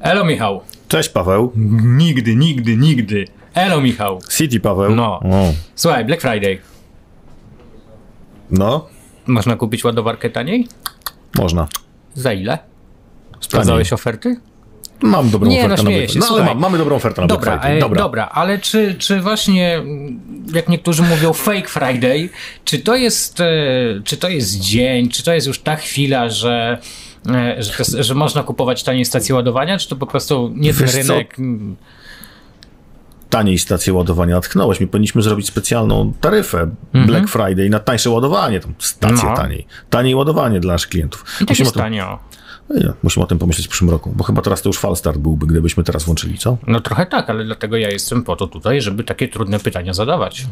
Elo Michał. Cześć Paweł. Nigdy, nigdy, nigdy. Elo Michał. City Paweł. No. O. Słuchaj, Black Friday. No, Można kupić ładowarkę taniej? można. Za ile? Sprawdzałeś oferty? Mam dobrą Nie, no, ofertę na śmieję Black się, No ale mam, mamy dobrą ofertę na Dobra, Black Friday. e, Dobra. dobra, ale czy, czy właśnie, jak niektórzy mówią, fake Friday, czy to jest, e, czy to jest dzień, czy to jest już ta chwila, że, że, to, że można kupować taniej stacje ładowania, czy to po prostu nie ten co? rynek? mm, Taniej stację ładowania natknąłeś mi. Powinniśmy zrobić specjalną taryfę Black Friday na tańsze ładowanie, tam stację Mhm. No. taniej. Taniej ładowanie dla naszych klientów. I tak musimy, jest o tym, tanio. nie, musimy o tym pomyśleć w przyszłym roku, bo chyba teraz to już falstart byłby, gdybyśmy teraz włączyli, co? No trochę tak, ale dlatego ja jestem po to tutaj, żeby takie trudne pytania zadawać.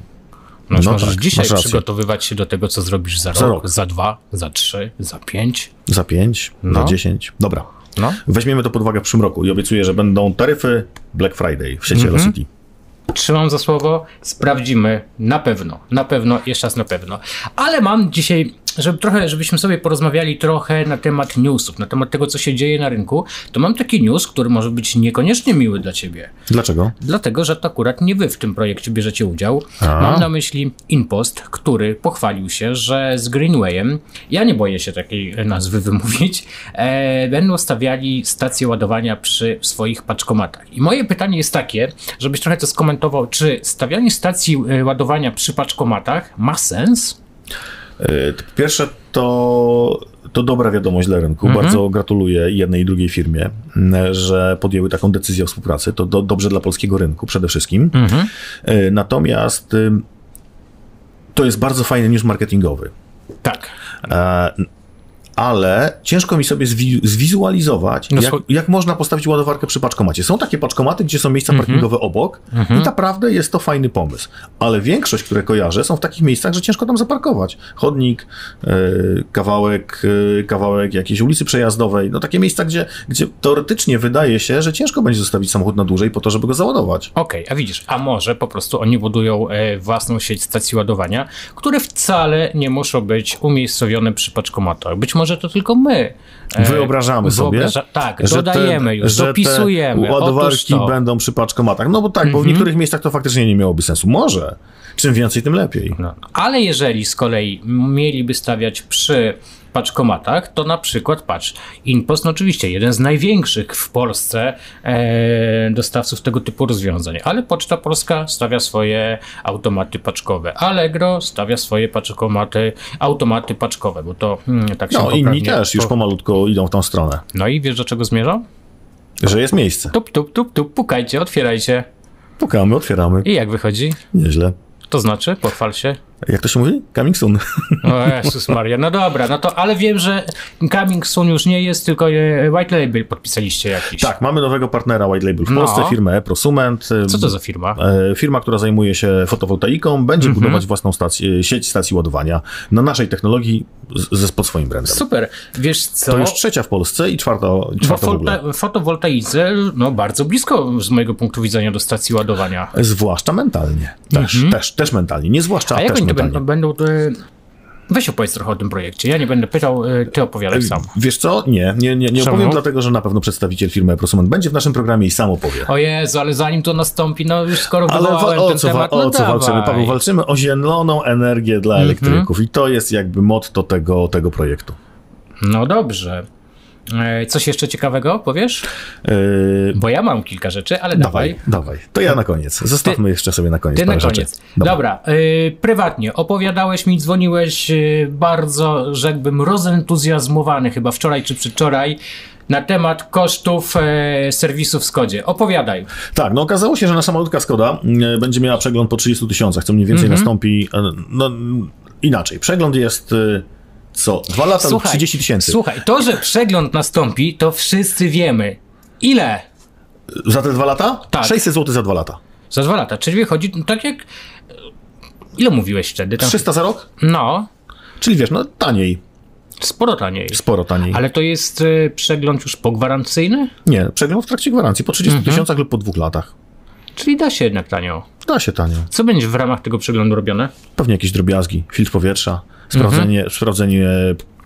No, No możesz tak, dzisiaj przygotowywać się do tego, co zrobisz za, Za rok, rok. za dwa, za trzy, za pięć. Za 5, No. za 10. Dobra. No. Weźmiemy to pod uwagę w przyszłym roku i obiecuję, że będą taryfy Black Friday w sieci Mhm. Velocity. Trzymam za słowo, sprawdzimy na pewno, na pewno, jeszcze raz na pewno. Ale mam dzisiaj, żeby trochę, żebyśmy sobie porozmawiali trochę na temat newsów, na temat tego, co się dzieje na rynku, to mam taki news, który może być niekoniecznie miły dla ciebie. Dlaczego? Dlatego, że to akurat nie wy w tym projekcie bierzecie udział. A. Mam na myśli Inpost, który pochwalił się, że z Greenwayem, ja nie boję się takiej nazwy wymówić, e, będą stawiali stacje ładowania przy swoich paczkomatach. I moje pytanie jest takie, żebyś trochę to skomentował, czy stawianie stacji e, ładowania przy paczkomatach ma sens? Po pierwsze, to, to dobra wiadomość dla rynku. Mhm. Bardzo gratuluję jednej i drugiej firmie, że podjęły taką decyzję o współpracy. To do, dobrze dla polskiego rynku przede wszystkim. Mhm. Y, Natomiast y, to jest bardzo fajny news marketingowy. Tak. Ale ciężko mi sobie zwi- zwizualizować, No jak, jak można postawić ładowarkę przy paczkomacie. Są takie paczkomaty, gdzie są miejsca parkingowe obok i naprawdę jest to fajny pomysł. Ale większość, które kojarzę, są w takich miejscach, że ciężko tam zaparkować. Chodnik, e, kawałek, e, kawałek jakiejś ulicy przejazdowej. No takie miejsca, gdzie, gdzie teoretycznie wydaje się, że ciężko będzie zostawić samochód na dłużej po to, żeby go załadować. Okej, a widzisz, a może po prostu oni budują e, własną sieć stacji ładowania, które wcale nie muszą być umiejscowione przy paczkomatach. Być może to tylko my. e, Wyobrażamy sobie, tak, że dodajemy te, już, że dopisujemy. te ładowarki. Mhm. będą przy paczkomatach. No bo tak, bo w niektórych miejscach to faktycznie nie miałoby sensu. Może. Czym więcej, tym lepiej. No. Ale jeżeli z kolei mieliby stawiać przy paczkomatach, to na przykład, patrz, Inpost, no oczywiście jeden z największych w Polsce e, dostawców tego typu rozwiązań, ale Poczta Polska stawia swoje automaty paczkowe, Allegro stawia swoje paczkomaty, automaty paczkowe, bo to hmm, tak się No, inni też już po- pomalutko idą w tą stronę. No i wiesz do czego zmierzam? Że jest miejsce. Tup, tup, tup, tup, pukajcie, otwierajcie. Pukamy, otwieramy. I jak wychodzi? Nieźle. To znaczy, pochwal się. Jak to się mówi? Coming soon. O Jezus Maria, no dobra, no to, ale wiem, że Coming Soon już nie jest, tylko e, White Label podpisaliście jakiś. tak, mamy nowego partnera White Label w No. Polsce, firmę eProsument. Co to za firma? E, Firma, która zajmuje się fotowoltaiką, będzie budować własną stację, sieć stacji ładowania na naszej technologii z, z, pod swoim brandem. Super, wiesz co? To już trzecia w Polsce i czwarta, czwarta w ogóle. foto, fotowoltaice, no bardzo blisko z mojego punktu widzenia do stacji ładowania. Zwłaszcza mentalnie. Też, też, też mentalnie. Nie zwłaszcza, A też to mentalnie. będą, będą e, Weź opowiedz trochę o tym projekcie. Ja nie będę pytał, e, ty opowiadaj sam. Wiesz co? Nie, nie, nie, nie opowiem, dlatego że na pewno przedstawiciel firmy Prosument będzie w naszym programie i sam opowie. O Jezu, ale zanim to nastąpi, no już skoro Ale wa- o ten co, wa- temat, o no co walczymy, dawaj. Paweł? Walczymy o zieloną energię dla elektryków i to jest jakby motto tego, tego projektu. No dobrze. E, Coś jeszcze ciekawego powiesz? Yy, Bo ja mam kilka rzeczy, ale dawaj, dawaj. dawaj. To ja na koniec. Zostawmy jeszcze sobie na koniec Ty na parę koniec. rzeczy. Dobra, y, prywatnie opowiadałeś mi, dzwoniłeś bardzo, rzekłbym, rozentuzjazmowany chyba wczoraj czy przedwczoraj na temat kosztów e, serwisu w Skodzie. Opowiadaj. Tak, no okazało się, że nasza malutka Skoda e, będzie miała przegląd po 30 tysiącach, co mniej więcej Mhm. nastąpi, e, no inaczej. Przegląd jest e, co? Dwa lata lub 30 tysięcy. Słuchaj, to, że przegląd nastąpi, to wszyscy wiemy. Ile? Za te dwa lata? Tak. 600 zł za dwa lata. Za dwa lata. Czyli wychodzi no, tak jak... Ile mówiłeś wtedy? Tam... 300 za rok? No, Czyli wiesz, no taniej, sporo taniej. sporo taniej. Ale to jest y, przegląd już pogwarancyjny? Nie, przegląd w trakcie gwarancji po 30 Mhm. tysiącach lub po dwóch latach. Czyli da się jednak tanio. Da się tanio. Co będzie w ramach tego przeglądu robione? Pewnie jakieś drobiazgi, filtr powietrza, sprawdzenie, sprawdzenie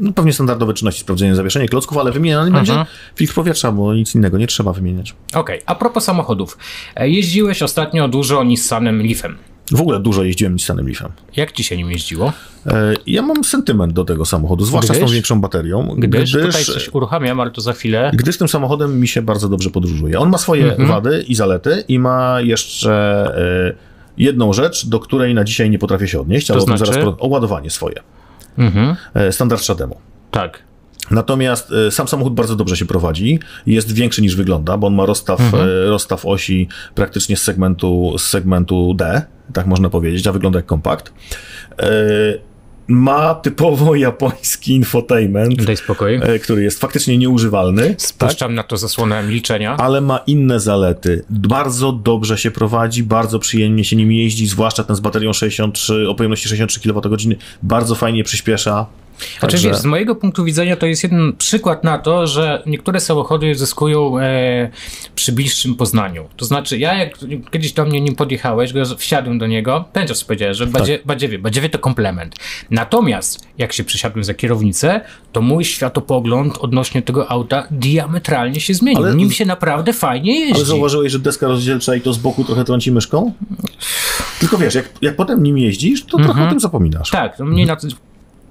no pewnie standardowe czynności, sprawdzenie zawieszenia klocków, ale wymieniany będzie filtr powietrza, bo nic innego nie trzeba wymieniać. Okej, a propos samochodów. E, Jeździłeś ostatnio dużo Nissanem Leafem. W ogóle dużo jeździłem Nissanem Leafem. Jak ci się nim jeździło? E, Ja mam sentyment do tego samochodu, zwłaszcza z tą Gdyż? większą baterią, Gdyż, tutaj gdyż, coś uruchamiam, ale to za chwilę. gdyż tym samochodem mi się bardzo dobrze podróżuje. On ma swoje Mhm. wady i zalety i ma jeszcze e, jedną rzecz, do której na dzisiaj nie potrafię się odnieść, ale o tym znaczy? zaraz o ładowanie swoje. Mhm. E, Standard Shademu. Tak. Natomiast e, sam samochód bardzo dobrze się prowadzi. Jest większy niż wygląda, bo on ma rozstaw, Mhm. e, rozstaw osi praktycznie z segmentu, z segmentu D, tak można powiedzieć, a wygląda jak kompakt. E, Ma typowo japoński infotainment, Daj spokój. który jest faktycznie nieużywalny. Tak? Spuszczam na to zasłonę milczenia. ale ma inne zalety. Bardzo dobrze się prowadzi, bardzo przyjemnie się nim jeździ, zwłaszcza ten z baterią 63, o pojemności 63 kWh, bardzo fajnie przyspiesza. Znaczy, wiesz, z mojego punktu widzenia to jest jeden przykład na to, że niektóre samochody zyskują e, przy bliższym poznaniu. To znaczy, ja jak kiedyś do mnie nim podjechałeś, wsiadłem do niego, pamiętasz co powiedziałeś, że badzie, badziewie, badziewie to komplement. Natomiast jak się przesiadłem za kierownicę, to mój światopogląd odnośnie tego auta diametralnie się zmienił. Ale- Nim się naprawdę fajnie jeździ. Ale zauważyłeś, że deska rozdzielcza i to z boku trochę trąci myszką? Tylko wiesz, jak, jak potem nim jeździsz, to trochę o tym zapominasz. Tak, no mniej na to.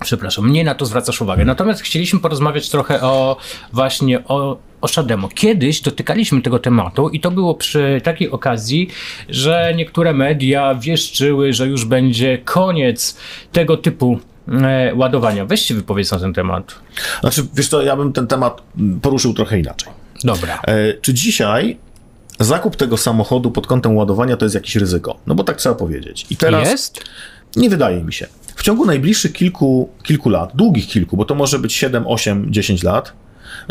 Przepraszam, mniej na to zwracasz uwagę. Natomiast chcieliśmy porozmawiać trochę o właśnie o, o Shademo. Kiedyś dotykaliśmy tego tematu i to było przy takiej okazji, że niektóre media wieszczyły, że już będzie koniec tego typu e, ładowania. Weź się wypowiedz na ten temat. Znaczy, wiesz co, ja bym ten temat poruszył trochę inaczej. Dobra. E, czy dzisiaj zakup tego samochodu pod kątem ładowania to jest jakieś ryzyko? No bo tak trzeba powiedzieć. I teraz Jest? nie wydaje mi się. W ciągu najbliższych kilku, kilku lat, długich kilku, bo to może być 7, 8, 10 lat,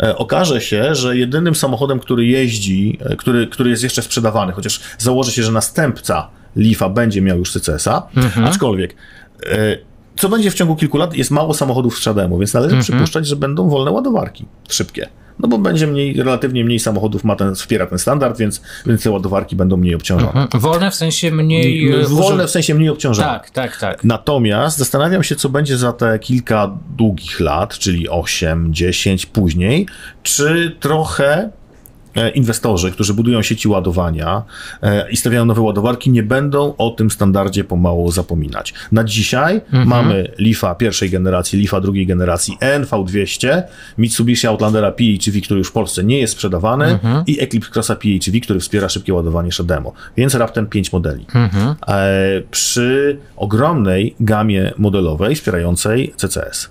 e, okaże się, że jedynym samochodem, który jeździ, e, który, który jest jeszcze sprzedawany, chociaż założy się, że następca Leafa będzie miał już CCS-a, aczkolwiek e, co będzie w ciągu kilku lat, jest mało samochodów z Shademu, więc należy przypuszczać, że będą wolne ładowarki, szybkie. No bo będzie mniej, relatywnie mniej samochodów ma ten, wspiera ten standard, więc, więc te ładowarki będą mniej obciążone. Mhm. Wolne w sensie mniej. e, Wolne w sensie mniej obciążone. Tak, tak, tak. Natomiast zastanawiam się, co będzie za te kilka długich lat, czyli 8, 10 później, czy trochę inwestorzy, którzy budują sieci ładowania e, i stawiają nowe ładowarki, nie będą o tym standardzie pomału zapominać. Na dzisiaj mamy Leafa pierwszej generacji, Leafa drugiej generacji, NV200, Mitsubishi Outlandera PHEV, który już w Polsce nie jest sprzedawany i Eclipse Crossa PHEV, który wspiera szybkie ładowanie Shademo. Więc raptem 5 modeli. E, przy ogromnej gamie modelowej wspierającej CCS.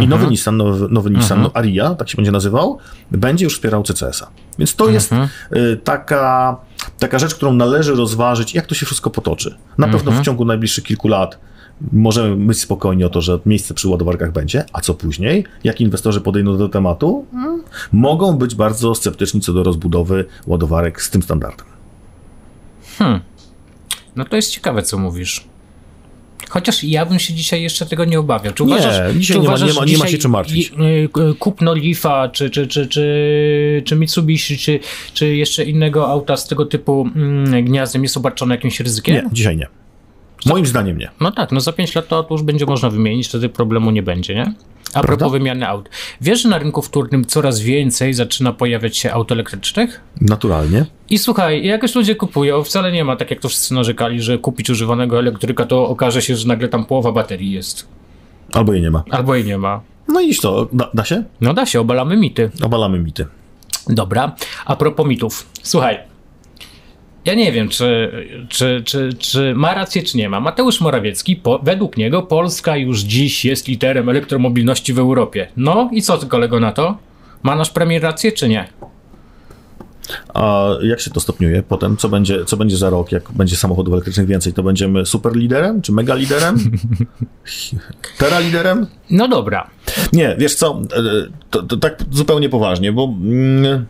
I nowy Nissan, nowy, nowy Nissan Aria, tak się będzie nazywał, będzie już wspierał CCS-a. Więc to jest y, taka, taka rzecz, którą należy rozważyć, jak to się wszystko potoczy. Na pewno w ciągu najbliższych kilku lat możemy być spokojni o to, że miejsce przy ładowarkach będzie, a co później, jak inwestorzy podejdą do tematu, mm, mogą być bardzo sceptyczni co do rozbudowy ładowarek z tym standardem. No to jest ciekawe, co mówisz. Chociaż ja bym się dzisiaj jeszcze tego nie obawiał. Czy uważasz, dzisiaj czy nie ma- uważasz, nie ma- nie ma dzisiaj się czym martwić. y, Kupno Leafa, czy, czy, czy, czy, czy Mitsubishi, czy, czy jeszcze innego auta z tego typu mm, gniazdem jest obarczone jakimś ryzykiem? Nie, dzisiaj nie. Moim zdaniem nie. No tak, no za 5 lat to już będzie można wymienić, wtedy problemu nie będzie, nie? A propos wymiany aut. Wiesz, że na rynku wtórnym coraz więcej zaczyna pojawiać się aut elektrycznych? Naturalnie. I słuchaj, jakoś ludzie kupują, wcale nie ma tak jak to wszyscy narzekali, że kupić używanego elektryka to okaże się, że nagle tam połowa baterii jest. Albo jej nie ma. Albo jej nie ma. No i to, da, da się? No da się, obalamy mity. Obalamy mity. Dobra, a propos mitów. Słuchaj, ja nie wiem, czy, czy, czy, czy ma rację, czy nie ma. Mateusz Morawiecki, po, według niego Polska już dziś jest liderem elektromobilności w Europie. No i co ty kolego na to? Ma nasz premier rację, czy nie? A jak się to stopniuje potem? Co będzie, co będzie za rok, jak będzie samochodów elektrycznych więcej? To będziemy super liderem, czy mega liderem? Tera liderem? No dobra. Nie, wiesz co, e, to, to tak zupełnie poważnie, bo mm,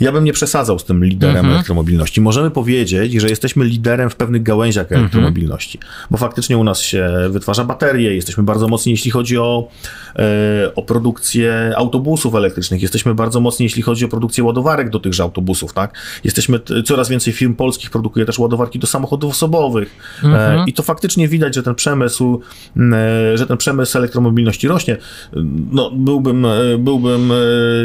Ja bym nie przesadzał z tym liderem Mhm. elektromobilności. Możemy powiedzieć, że jesteśmy liderem w pewnych gałęziach Mhm. elektromobilności, bo faktycznie u nas się wytwarza baterie, jesteśmy bardzo mocni, jeśli chodzi o, e, o produkcję autobusów elektrycznych, jesteśmy bardzo mocni, jeśli chodzi o produkcję ładowarek do tychże autobusów, tak? Jesteśmy, coraz więcej firm polskich produkuje też ładowarki do samochodów osobowych e, i to faktycznie widać, że ten przemysł, e, że ten przemysł elektromobilności rośnie. No, byłbym, byłbym,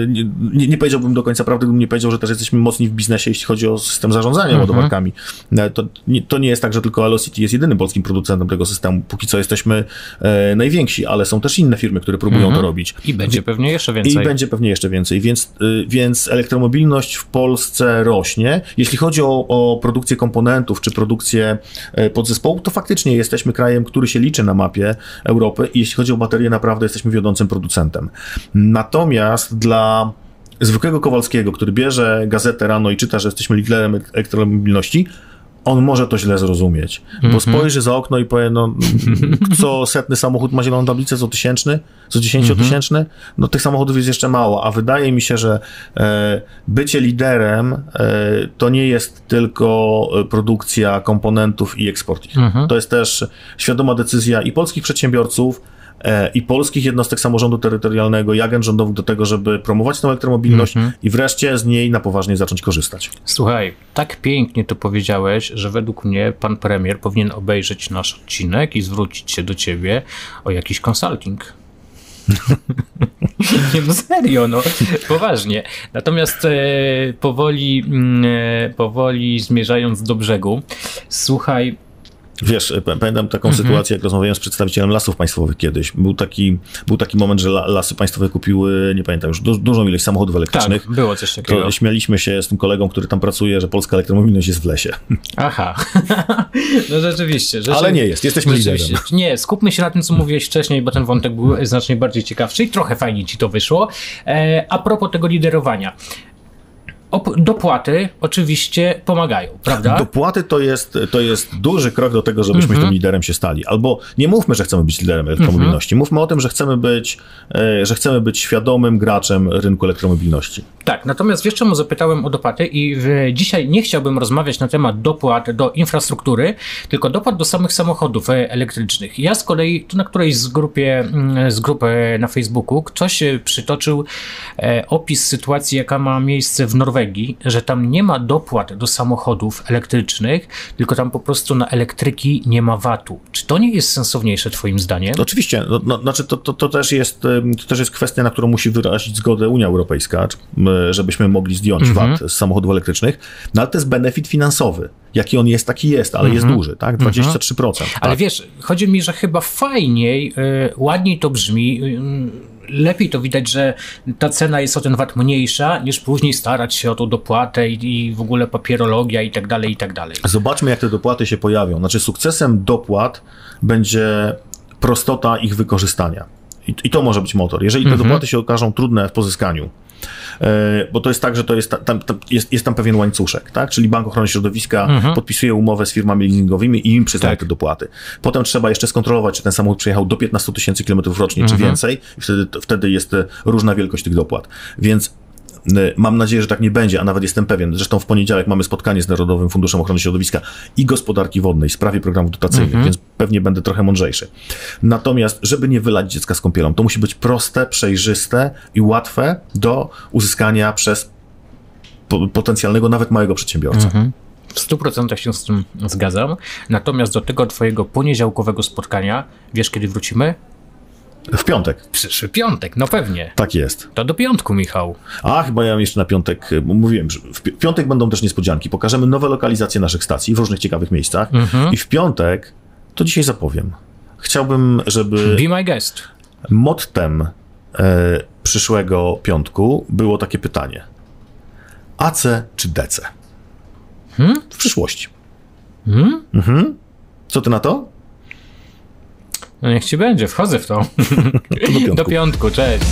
nie, nie, nie powiedziałbym do końca prawdy, gdybym nie powiedział, że też jesteśmy mocni w biznesie, jeśli chodzi o system zarządzania ładowarkami. E, To, nie, to nie jest tak, że tylko Velocity jest jedynym polskim producentem tego systemu. Póki co jesteśmy e, najwięksi, ale są też inne firmy, które próbują to robić. I będzie pewnie jeszcze I więcej. będzie pewnie jeszcze więcej, więc, y, więc elektromobilność w Polsce rośnie. Jeśli chodzi o, o produkcję komponentów czy produkcję e, podzespołów, to faktycznie jesteśmy krajem, który się liczy na mapie Europy i jeśli chodzi o baterie, naprawdę jesteśmy wiodącym producentem. Natomiast dla zwykłego Kowalskiego, który bierze gazetę rano i czyta, że jesteśmy liderem elektromobilności, on może to źle zrozumieć, bo spojrzy za okno i powie, no, co setny samochód ma zieloną tablicę, co tysięczny, co dziesięciotysięczny, no tych samochodów jest jeszcze mało, a wydaje mi się, że e, bycie liderem e, to nie jest tylko e, produkcja komponentów i eksport ich. To jest też świadoma decyzja i polskich przedsiębiorców, i polskich jednostek samorządu terytorialnego, i agent rządowych do tego, żeby promować tą elektromobilność i wreszcie z niej na poważnie zacząć korzystać. Słuchaj, tak pięknie to powiedziałeś, że według mnie pan premier powinien obejrzeć nasz odcinek i zwrócić się do ciebie o jakiś consulting. Nie, no serio, no poważnie. Natomiast e, powoli, mm, e, powoli zmierzając do brzegu, słuchaj, Wiesz, e, pamiętam taką Mhm. sytuację, jak rozmawiałem z przedstawicielem lasów państwowych kiedyś. Był taki, był taki moment, że la, lasy państwowe kupiły, nie pamiętam już, du, dużą ilość samochodów elektrycznych. tak, było coś takiego. To śmialiśmy się z tym kolegą, który tam pracuje, że polska elektromobilność jest w lesie. Aha, no rzeczywiście. rzeczywiście Ale nie jest, jesteśmy liderem. Nie, skupmy się na tym, co mówiłeś wcześniej, bo ten wątek był znacznie bardziej ciekawszy i trochę fajnie ci to wyszło. E, a propos tego liderowania. Op- dopłaty oczywiście pomagają, prawda? Dopłaty to jest, to jest duży krok do tego, żebyśmy Mhm. tym liderem się stali. Albo nie mówmy, że chcemy być liderem elektromobilności. Mówmy o tym, że chcemy być, e, że chcemy być świadomym graczem rynku elektromobilności. Tak, natomiast wiesz czemu zapytałem o dopłaty i w, dzisiaj nie chciałbym rozmawiać na temat dopłat do infrastruktury, tylko dopłat do samych samochodów e, elektrycznych. Ja z kolei, tu na którejś z, grupie, mm, z grup e, na Facebooku ktoś e, przytoczył e, opis sytuacji, jaka ma miejsce w Norwegii, że tam nie ma dopłat do samochodów elektrycznych, tylko tam po prostu na elektryki nie ma VAT-u. Czy to nie jest sensowniejsze twoim zdaniem? Oczywiście, no, no, znaczy to, to, to, też jest, to też jest kwestia, na którą musi wyrazić zgodę Unia Europejska, żebyśmy mogli zdjąć Mhm. VAT z samochodów elektrycznych, no ale to jest benefit finansowy. Jaki on jest, taki jest, ale Mhm. jest duży, tak? 23%. Ale tak? wiesz, chodzi mi, że chyba fajniej, y, ładniej to brzmi, y, lepiej to widać, że ta cena jest o ten VAT mniejsza, niż później starać się o tą dopłatę i, i w ogóle papierologia i tak dalej, i tak dalej. Zobaczmy, jak te dopłaty się pojawią. Znaczy, sukcesem dopłat będzie prostota ich wykorzystania. I, i to może być motor. Jeżeli te dopłaty się okażą trudne w pozyskaniu, e, bo to jest tak, że to jest, ta- tam, tam, jest, jest tam pewien łańcuszek, tak? Czyli Bank Ochrony Środowiska podpisuje umowę z firmami leasingowymi i im przyznaje Tak. te dopłaty. Potem trzeba jeszcze skontrolować, czy ten samochód przejechał do 15 tysięcy kilometrów rocznie, czy więcej. I wtedy, wtedy jest e, różna wielkość tych dopłat. Więc Mam nadzieję, że tak nie będzie, a nawet jestem pewien. Zresztą w poniedziałek mamy spotkanie z Narodowym Funduszem Ochrony Środowiska i Gospodarki Wodnej w sprawie programów dotacyjnych, więc pewnie będę trochę mądrzejszy. Natomiast, żeby nie wylać dziecka z kąpielą, to musi być proste, przejrzyste i łatwe do uzyskania przez po- potencjalnego, nawet małego przedsiębiorcę. W 100% się z tym zgadzam. Natomiast do tego twojego poniedziałkowego spotkania, wiesz kiedy wrócimy? W piątek. Przyszły piątek, no pewnie. Tak jest. To do piątku, Michał. A, chyba ja mam jeszcze na piątek, bo mówiłem, że w pi- piątek będą też niespodzianki. Pokażemy nowe lokalizacje naszych stacji w różnych ciekawych miejscach. I w piątek, to dzisiaj zapowiem, chciałbym, żeby Be my guest. mottem e, przyszłego piątku było takie pytanie. AC czy DC? W przyszłości. Mhm. Co ty na to? No niech ci będzie, wchodzę w to. Do piątku. Do piątku, cześć.